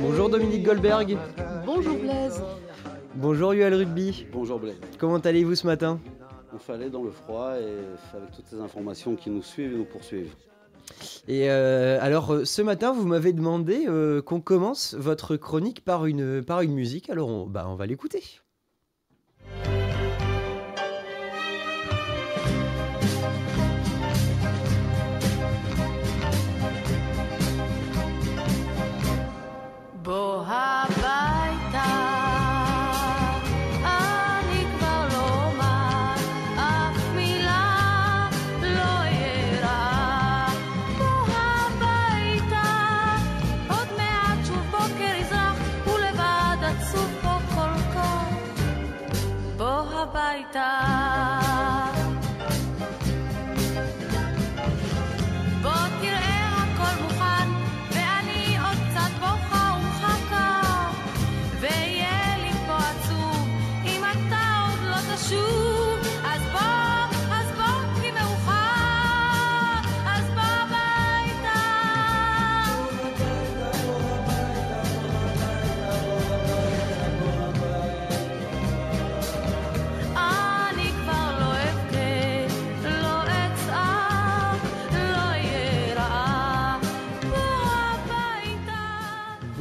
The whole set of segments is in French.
Bonjour Dominique Goldberg. Bonjour Blaise. Bonjour Yuel Rugby. Bonjour Blaise. Comment allez-vous ce matin? On fallait dans le froid et avec toutes ces informations qui nous suivent et nous poursuivent. Et euh, alors euh, ce matin, vous m'avez demandé euh, qu'on commence votre chronique par une, par une musique. Alors on, bah, on va l'écouter.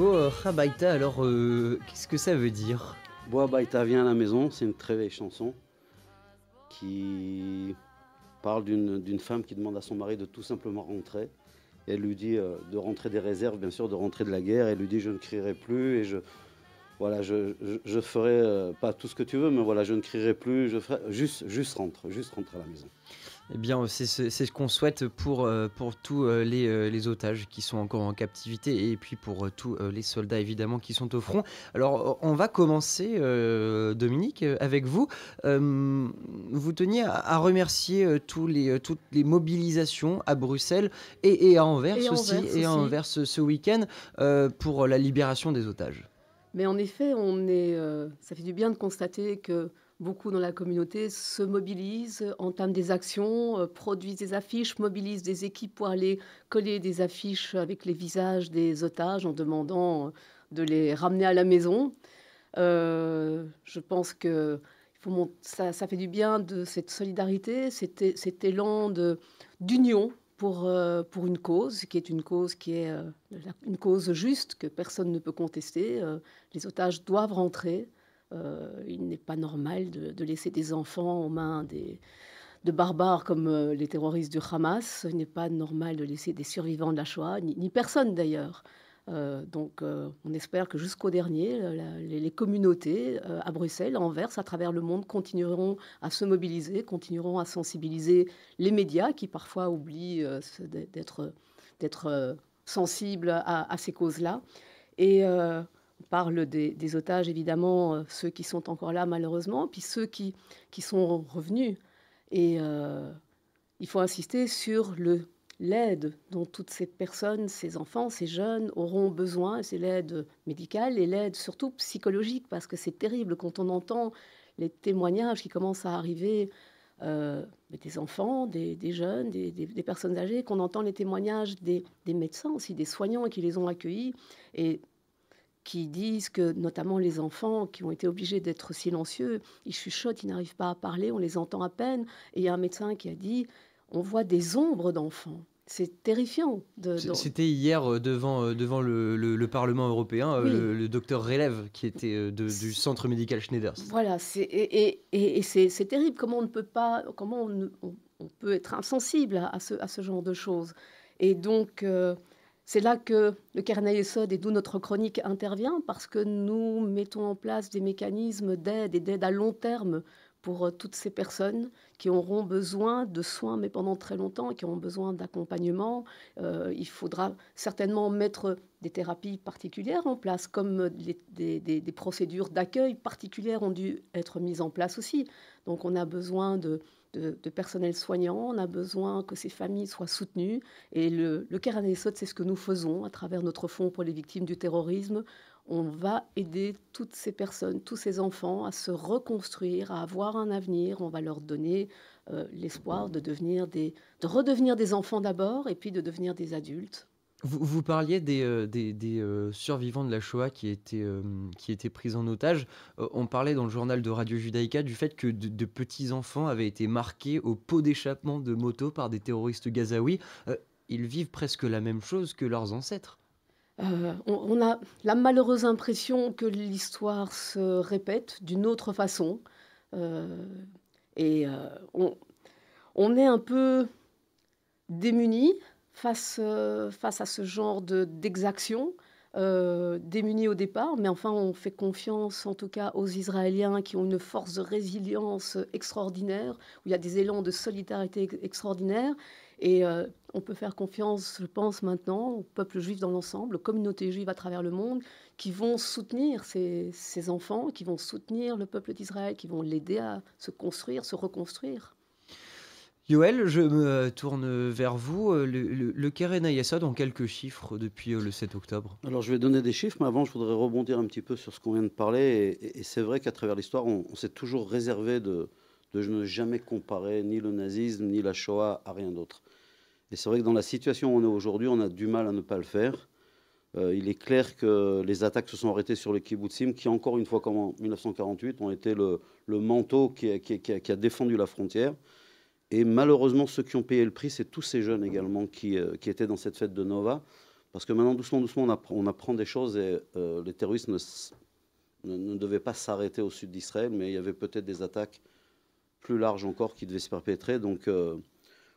Bo Rabaita, alors euh, qu'est-ce que ça veut dire Bois Baïta vient à la maison, c'est une très vieille chanson qui parle d'une femme qui demande à son mari de tout simplement rentrer. Elle lui dit euh, de rentrer des réserves, bien sûr, de rentrer de la guerre. Elle lui dit je ne crierai plus et je voilà, je, je, ferai euh, pas tout ce que tu veux, mais voilà, je ne crierai plus. Je ferai juste juste rentre, juste rentre à la maison. Eh bien, c'est ce, c'est ce qu'on souhaite pour, euh, pour tous euh, les, euh, les otages qui sont encore en captivité et puis pour euh, tous euh, les soldats évidemment qui sont au front. Alors, on va commencer, euh, Dominique, euh, avec vous. Euh, vous teniez à, remercier euh, tous les, euh, toutes les mobilisations à Bruxelles et, et à Anvers Et aussi, Anvers et à. Anvers ce, ce week-end euh, pour la libération des otages. Mais en effet, on est, euh, ça fait du bien de constater que beaucoup dans la communauté se mobilisent, entament des actions, euh, produisent des affiches, mobilisent des équipes pour aller coller des affiches avec les visages des otages en demandant euh, de les ramener à la maison. Euh, je pense que ça, fait du bien de cette solidarité, cet, élan d'union pour, une cause, qui est une cause qui est une cause juste que personne ne peut contester. Les otages doivent rentrer. Euh, il n'est pas normal de, laisser des enfants aux mains de barbares comme euh, les terroristes du Hamas. Il n'est pas normal de laisser des survivants de la Shoah, ni, personne d'ailleurs. Euh, donc on espère que jusqu'au dernier, les, communautés à Bruxelles, à Anvers, à travers le monde, continueront à se mobiliser, continueront à sensibiliser les médias qui parfois oublient d'être sensibles à, à ces causes-là. Et parle des, otages, évidemment, euh, ceux qui sont encore là malheureusement, puis ceux qui, qui sont revenus. Et euh, il faut insister sur le l'aide dont toutes ces personnes, ces enfants, ces jeunes auront besoin, c'est l'aide médicale et l'aide surtout psychologique, parce que c'est terrible quand on entend les témoignages qui commencent à arriver euh, des enfants, des, jeunes, des, des- personnes âgées, qu'on entend les témoignages des médecins aussi, des soignants qui les ont accueillis et qui disent que notamment les enfants qui ont été obligés d'être silencieux, ils chuchotent, ils n'arrivent pas à parler, on les entend à peine. Et il y a un médecin qui a dit, on voit des ombres d'enfants. C'est terrifiant. De, C'était hier euh, devant, euh, devant le, le- le Parlement européen, euh, Oui. le, le docteur Relève qui était de- du centre médical Schneider. Voilà, et, et- et- et c'est, terrible comment on ne peut pas, comment on, on- on peut être insensible à, à ce, à ce genre de choses? Et donc, euh, c'est là que le carnet Sod et d'où notre chronique intervient, parce que nous mettons en place des mécanismes d'aide et d'aide à long terme pour euh, toutes ces personnes qui auront besoin de soins, mais pendant très longtemps, qui auront besoin d'accompagnement. Euh, il faudra certainement mettre des thérapies particulières en place, comme des procédures d'accueil particulières ont dû être mises en place aussi. Donc on a besoin de, de- personnel soignant, on a besoin que ces familles soient soutenues. Et le, le c'est ce que nous faisons à travers notre fonds pour les victimes du terrorisme. On va aider toutes ces personnes, tous ces enfants à se reconstruire, à avoir un avenir. On va leur donner euh, l'espoir de, de redevenir des enfants d'abord et puis de devenir des adultes. Vous, parliez des, euh, euh, survivants de la Shoah qui étaient, euh, pris en otage. Euh, on parlait dans le journal de Radio Judaïka du fait que de, de petits-enfants avaient été marqués au pot d'échappement de moto par des terroristes gazaouis. Ils vivent presque la même chose que leurs ancêtres. On, a la malheureuse impression que l'histoire se répète d'une autre façon. Et on, on est un peu démunis face, euh, face à ce genre de- d'exaction, euh, démunis au départ, mais enfin on fait confiance en tout cas aux Israéliens qui ont une force de résilience extraordinaire, où il y a des élans de solidarité ex- extraordinaires. Et euh, on peut faire confiance, je pense, maintenant au peuple juif dans l'ensemble, aux communautés juives à travers le monde, qui vont soutenir ces, ces enfants, qui vont soutenir le peuple d'Israël, qui vont l'aider à se construire, se reconstruire. Yoël, je me tourne vers vous. Euh, Le, le, le Keren Ayasod en quelques chiffres depuis euh, le 7 octobre. Alors je vais donner des chiffres, mais avant je voudrais rebondir un petit peu sur ce qu'on vient de parler. Et, c'est vrai qu'à travers l'histoire, on, s'est toujours réservé de, ne jamais comparer ni le nazisme ni la Shoah à rien d'autre. Et c'est vrai que dans la situation où on est aujourd'hui, on a du mal à ne pas le faire. Euh, il est clair que les attaques se sont arrêtées sur les kibbutzim, qui encore une fois, comme en 1948, ont été le, manteau qui a défendu la frontière. Et malheureusement, ceux qui ont payé le prix, c'est tous ces jeunes également qui, euh, étaient dans cette fête de Nova. Parce que maintenant, doucement, doucement, on apprend, des choses et euh, les terroristes ne, ne, devaient pas s'arrêter au sud d'Israël, mais il y avait peut-être des attaques plus larges encore qui devaient se perpétrer. Donc, euh,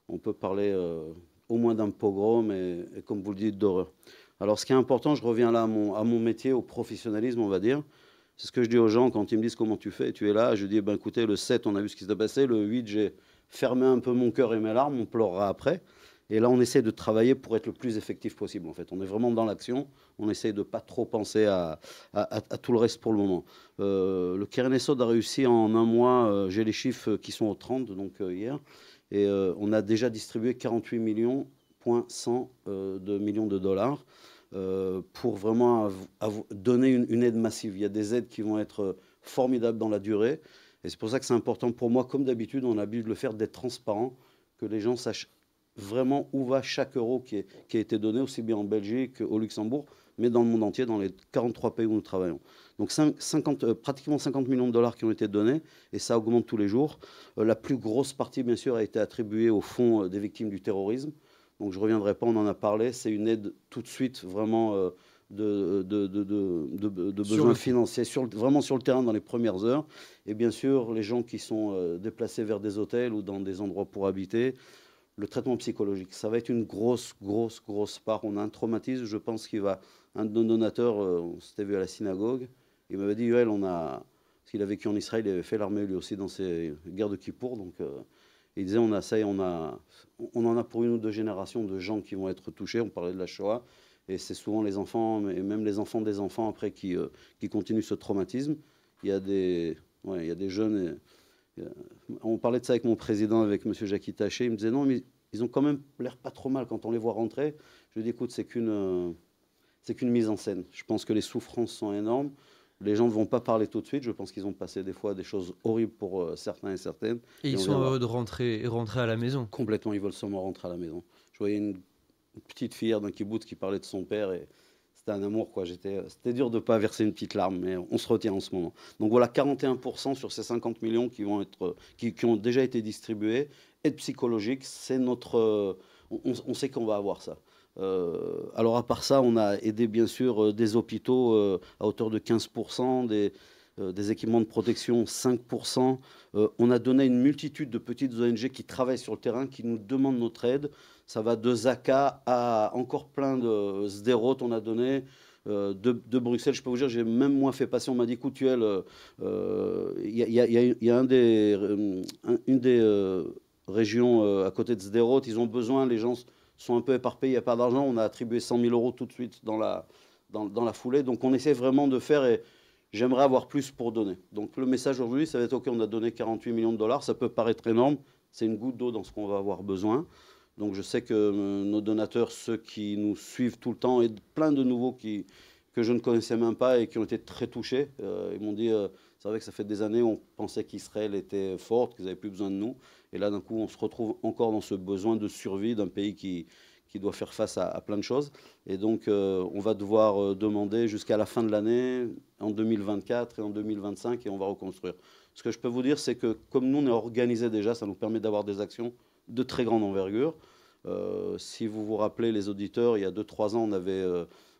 on peut parler euh, au moins d'un pogrom et, comme vous le dites, d'horreur. Alors, ce qui est important, je reviens là à mon, métier, au professionnalisme, on va dire. C'est ce que je dis aux gens quand ils me disent comment tu fais? Tu es là, je dis, ben, écoutez, le 7, on a vu ce qui s'est passé. Le 8, j'ai fermé un peu mon cœur et mes larmes, on pleurera après. Et là, on essaie de travailler pour être le plus effectif possible. En fait, on est vraiment dans l'action. On essaie de pas trop penser à, tout le reste pour le moment. Euh, le Keren Esod a réussi en un mois. euh, J'ai les chiffres qui sont au 30, donc euh, hier, et euh, on a déjà distribué 48 millions, point 100 euh, de millions de dollars euh, pour vraiment donner une, une aide massive. Il y a des aides qui vont être euh, formidables dans la durée. Et c'est pour ça que c'est important pour moi, comme d'habitude, on a l'habitude de le faire, d'être transparent, que les gens sachent vraiment où va chaque euro qui, a été donné, aussi bien en Belgique qu'au Luxembourg, mais dans le monde entier, dans les 43 pays où nous travaillons. Donc cinq- 50, euh, pratiquement 50 millions de dollars qui ont été donnés, et ça augmente tous les jours. Euh, la plus grosse partie, bien sûr, a été attribuée au fonds euh, des victimes du terrorisme. Donc je ne reviendrai pas, on en a parlé, c'est une aide tout de suite vraiment de, de, de, Sur besoins le- financiers, sur vraiment sur le terrain dans les premières heures. Et bien sûr, les gens qui sont euh, déplacés vers des hôtels ou dans des endroits pour habiter, le traitement psychologique, ça va être une grosse, grosse, grosse part. On a un traumatisme, je pense qu'il va. Un de nos donateurs, euh, on s'était vu à la synagogue, il m'avait dit, Yoel, on a. Parce qu'il a vécu en Israël, il avait fait l'armée lui aussi dans ses guerres de Kippour. Donc, euh, il disait, on a ça et on a. On en a pour une ou deux générations de gens qui vont être touchés. On parlait de la Shoah. Et c'est souvent les enfants, et même les enfants des enfants après, qui, euh, qui continuent ce traumatisme. Il y a des, ouais, il y a des jeunes. et- euh, on parlait de ça avec mon président, avec M. Jackie Taché. Il me disait non, mais ils ont quand même l'air pas trop mal quand on les voit rentrer. Je lui dis écoute, c'est qu'une euh, c'est qu'une mise en scène. Je pense que les souffrances sont énormes. Les gens ne vont pas parler tout de suite. Je pense qu'ils ont passé des fois des choses horribles pour certains et certaines. Et Et ils on sont heureux de rentrer, rentrer à la maison. Complètement, ils veulent seulement rentrer à la maison. Je voyais une, petite hier d'un kibbutz qui parlait de son père et c'était un amour. quoi. C'était dur de pas verser une petite larme, mais on se retient en ce moment. Donc voilà, 41% sur ces 50 millions qui, vont être, qui, ont déjà été distribués. Aide psychologique, c'est notre... On, sait qu'on va avoir ça. Euh, alors à part ça, on a aidé bien sûr euh, des hôpitaux euh, à hauteur de 15%, des, des équipements de protection 5%. Euh, on a donné une multitude de petites ONG qui travaillent sur le terrain, qui nous demandent notre aide. Ça va de Zaka à encore plein de Sderot, on a donné. euh, de, Bruxelles, je peux vous dire, j'ai même moi fait passer, on m'a dit, écoute, Tuel, euh, euh, il y, a- il y a- il il euh, une des euh, régions euh, à côté de Sderot, ils ont besoin, les gens sont un peu éparpillés, il n'y a pas d'argent, on a attribué 100 000 euros tout de suite dans la, foulée. Donc on essaie vraiment de faire j'aimerais avoir plus pour donner. Donc le message aujourd'hui, ça va être OK, on a donné 48 millions de dollars, ça peut paraître énorme, c'est une goutte d'eau dans ce qu'on va avoir besoin. Donc je sais que euh, nos donateurs, ceux qui nous suivent tout le temps, et plein de nouveaux qui, que je ne connaissais même pas et qui ont été très touchés, euh, ils m'ont dit, euh, c'est vrai que ça fait des années, on pensait qu'Israël était forte, qu'ils n'avaient plus besoin de nous. Et là, d'un coup, on se retrouve encore dans ce besoin de survie d'un pays qui, qui doit faire face à, plein de choses. Et donc, euh, on va devoir euh, demander jusqu'à la fin de l'année, en 2024 et en 2025, et on va reconstruire. Ce que je peux vous dire, c'est que comme nous, on est organisé déjà, ça nous permet d'avoir des actions de très grande envergure. Euh, si vous vous rappelez, les auditeurs, il y a 2-3 ans, on avait,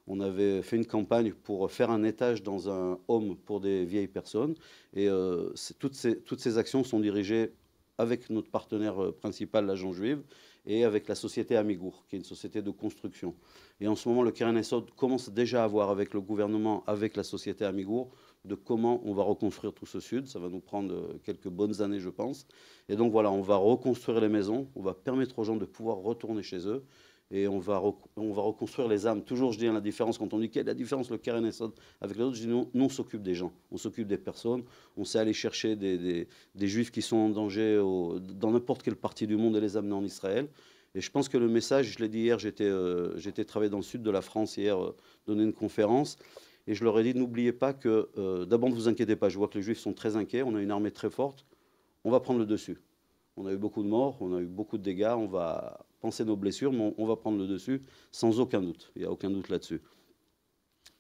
on avait fait une campagne pour faire un étage dans un home pour des vieilles personnes. Et toutes, ces, toutes ces actions sont dirigées avec notre partenaire principal, l'agent juive, et avec la société Amigour, qui est une société de construction. Et en ce moment, le Keren Esod commence déjà à voir avec le gouvernement, avec la société Amigour, de comment on va reconstruire tout ce sud. Ça va nous prendre euh, quelques bonnes années, je pense. Et donc voilà, on va reconstruire les maisons, on va permettre aux gens de pouvoir retourner chez eux, et on va, on va reconstruire les âmes. Toujours, je dis hein, la différence, quand on dit quelle est la différence, le Esod avec les autres, je dis non, on s'occupe des gens, on s'occupe des personnes, on sait aller chercher des, des- juifs qui sont en danger dans n'importe quelle partie du monde et les amener en Israël. Et je pense que le message, je l'ai dit hier, j'étais euh, j'étais travailler dans le sud de la France hier, euh, donner une conférence, et je leur ai dit, n'oubliez pas que, euh, d'abord ne vous inquiétez pas, je vois que les juifs sont très inquiets, on a une armée très forte, on va prendre le dessus. On a eu beaucoup de morts, on a eu beaucoup de dégâts, on va penser nos blessures, mais on, va prendre le dessus sans aucun doute, il n'y a aucun doute là-dessus.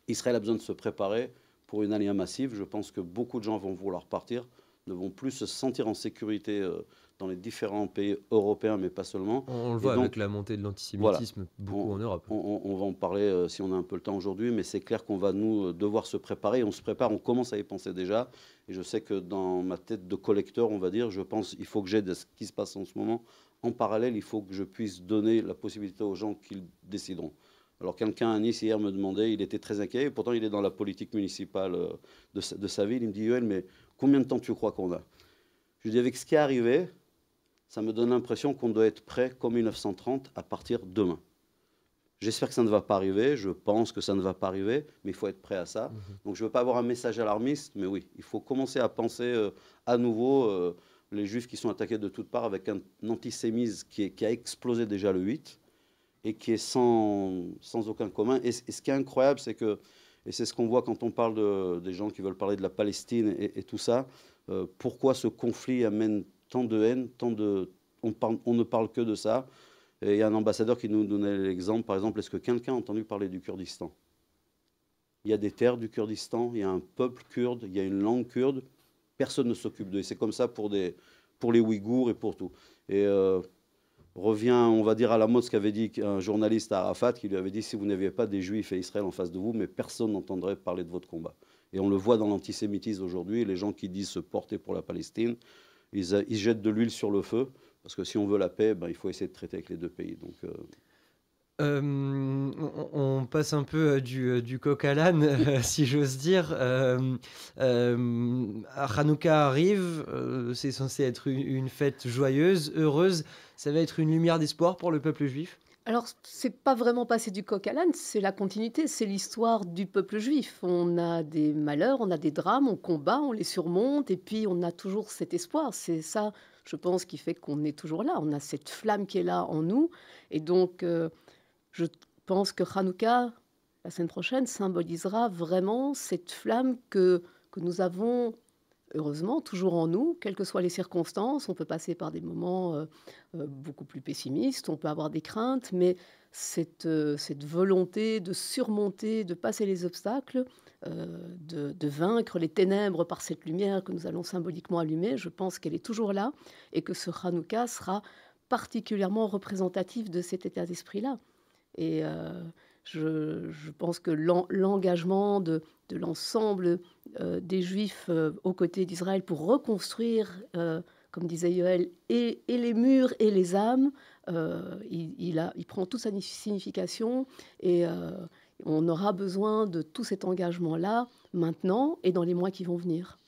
Israël a besoin de se préparer pour une alliance massive, je pense que beaucoup de gens vont vouloir partir, ne vont plus se sentir en sécurité euh, dans les différents pays européens, mais pas seulement. On le voit donc, avec la montée de l'antisémitisme beaucoup On- en Europe. On, va en parler euh, si on a un peu le temps aujourd'hui, mais c'est clair qu'on va nous euh, devoir se préparer. On se prépare, on commence à y penser déjà. Et je sais que dans ma tête de collecteur, on va dire, je pense il faut que j'aide à ce qui se passe en ce moment. En parallèle, il faut que je puisse donner la possibilité aux gens qu'ils décideront. Alors quelqu'un à Nice hier me demandait, il était très inquiet, et pourtant il est dans la politique municipale euh, de sa, de sa ville. Il me dit, Yoel, mais combien de temps tu crois qu'on a? Je lui dis, avec ce qui est arrivé, ça me donne l'impression qu'on doit être prêt comme 1930 à partir demain. J'espère que ça ne va pas arriver, je pense que ça ne va pas arriver, mais il faut être prêt à ça. Donc je ne veux pas avoir un message alarmiste, mais oui, il faut commencer à penser euh, à nouveau euh, les juifs qui sont attaqués de toutes parts avec un antisémisme qui, est- qui a explosé déjà le 8 et qui est sans, sans aucun commun. Et, ce qui est incroyable, c'est que, et c'est ce qu'on voit quand on parle de, des gens qui veulent parler de la Palestine et, et tout ça, euh, pourquoi ce conflit amène tant de haine, tant de... On, ne parle que de ça. Et il y a un ambassadeur qui nous donnait l'exemple, par exemple, est-ce que quelqu'un a entendu parler du Kurdistan? Il y a des terres du Kurdistan, il y a un peuple kurde, il y a une langue kurde, personne ne s'occupe d'eux. C'est comme ça pour les Ouïghours et pour tout. Et euh, revient, on va dire, à la mode ce qu'avait dit un journaliste à Arafat, qui lui avait dit si vous n'aviez pas des Juifs et Israël en face de vous, mais personne n'entendrait parler de votre combat. Et on le voit dans l'antisémitisme aujourd'hui, les gens qui disent se porter pour la Palestine, ils, a- ils jettent de l'huile sur le feu, parce que si on veut la paix, ben, il faut essayer de traiter avec les deux pays. Donc, euh, Euh, on, passe un peu euh, du, euh, coq à l'âne, euh, si j'ose dire. Euh, euh, Hanouka arrive, euh, c'est censé être une fête joyeuse, heureuse. Ça va être une lumière d'espoir pour le peuple juif? Alors, c'est pas vraiment passer du coq à l'âne, c'est la continuité, c'est l'histoire du peuple juif. On a des malheurs, on a des drames, on combat, on les surmonte, et puis on a toujours cet espoir. C'est ça, je pense, qui fait qu'on est toujours là. On a cette flamme qui est là en nous. Et donc, euh, je pense que Hanouka, la semaine prochaine, symbolisera vraiment cette flamme que, que nous avons, heureusement, toujours en nous, quelles que soient les circonstances. On peut passer par des moments euh, euh, beaucoup plus pessimistes, on peut avoir des craintes, mais cette, euh, cette volonté de surmonter, de passer les obstacles, de, vaincre les ténèbres par cette lumière que nous allons symboliquement allumer, je pense qu'elle est toujours là et que ce Hanouka sera particulièrement représentatif de cet état d'esprit-là. Et je, pense que l'en- l'engagement de, l'ensemble euh, des Juifs euh, aux côtés d'Israël pour reconstruire, euh, comme disait Yoël, et, les murs et les âmes, il, prend toute sa signification et on aura besoin de tout cet engagement-là maintenant et dans les mois qui vont venir.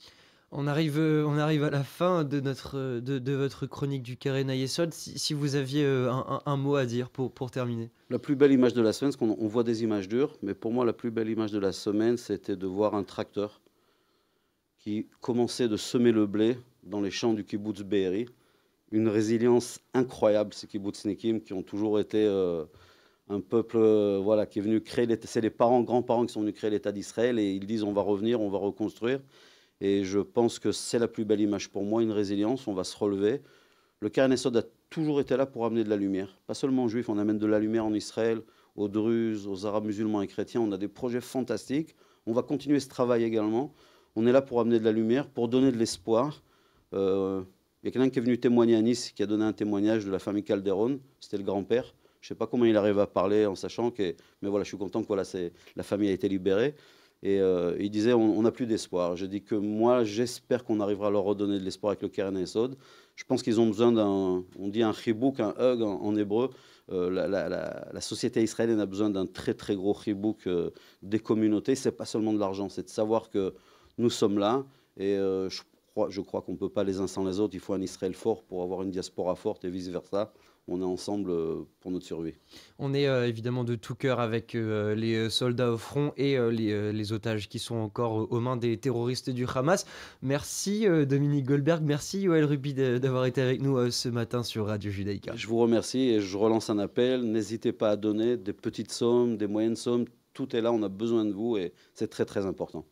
On arrive, euh, on arrive à la fin de, notre, euh, de, votre chronique du Keren Ayesod. Si, vous aviez euh, un, mot à dire pour, pour terminer. La plus belle image de la semaine, parce qu'on on voit des images dures, mais pour moi, la plus belle image de la semaine, c'était de voir un tracteur qui commençait de semer le blé dans les champs du kibbutz Be'eri. Une résilience incroyable, ces kibbutznikim qui ont toujours été un peuple voilà, qui est venu créer. C'est les parents, grands-parents qui sont venus créer l'État d'Israël et ils disent on va revenir, on va reconstruire. Et je pense que c'est la plus belle image pour moi, une résilience, on va se relever. Le Keren Esod a toujours été là pour amener de la lumière. Pas seulement aux juifs, on amène de la lumière en Israël, aux Druzes, aux Arabes musulmans et chrétiens. On a des projets fantastiques. On va continuer ce travail également. On est là pour amener de la lumière, pour donner de l'espoir. Euh, il y a quelqu'un qui est venu témoigner à Nice, qui a donné un témoignage de la famille Calderon. C'était le grand-père. Je ne sais pas comment il arrive à parler en sachant que. Mais voilà, je suis content que voilà, la famille a été libérée. Et euh, il disait on n'a plus d'espoir. Je dis que moi, j'espère qu'on arrivera à leur redonner de l'espoir avec le Keren Esod. Je pense qu'ils ont besoin d'un. On dit un chibouk, un hug en, hébreu. Euh, la, société israélienne a besoin d'un très très gros chibouk euh, des communautés. C'est pas seulement de l'argent, c'est de savoir que nous sommes là. Et je crois, je crois qu'on ne peut pas les uns sans les autres. Il faut un Israël fort pour avoir une diaspora forte et vice-versa. On est ensemble euh, pour notre survie. On est euh, évidemment de tout cœur avec euh, les soldats au front et euh, les, les otages qui sont encore aux mains des terroristes du Hamas. Merci Dominique Goldberg, merci Yoël Ruby d'avoir été avec nous ce matin sur Radio Judaïka. Je vous remercie et je relance un appel. N'hésitez pas à donner des petites sommes, des moyennes sommes. Tout est là, on a besoin de vous et c'est très très important.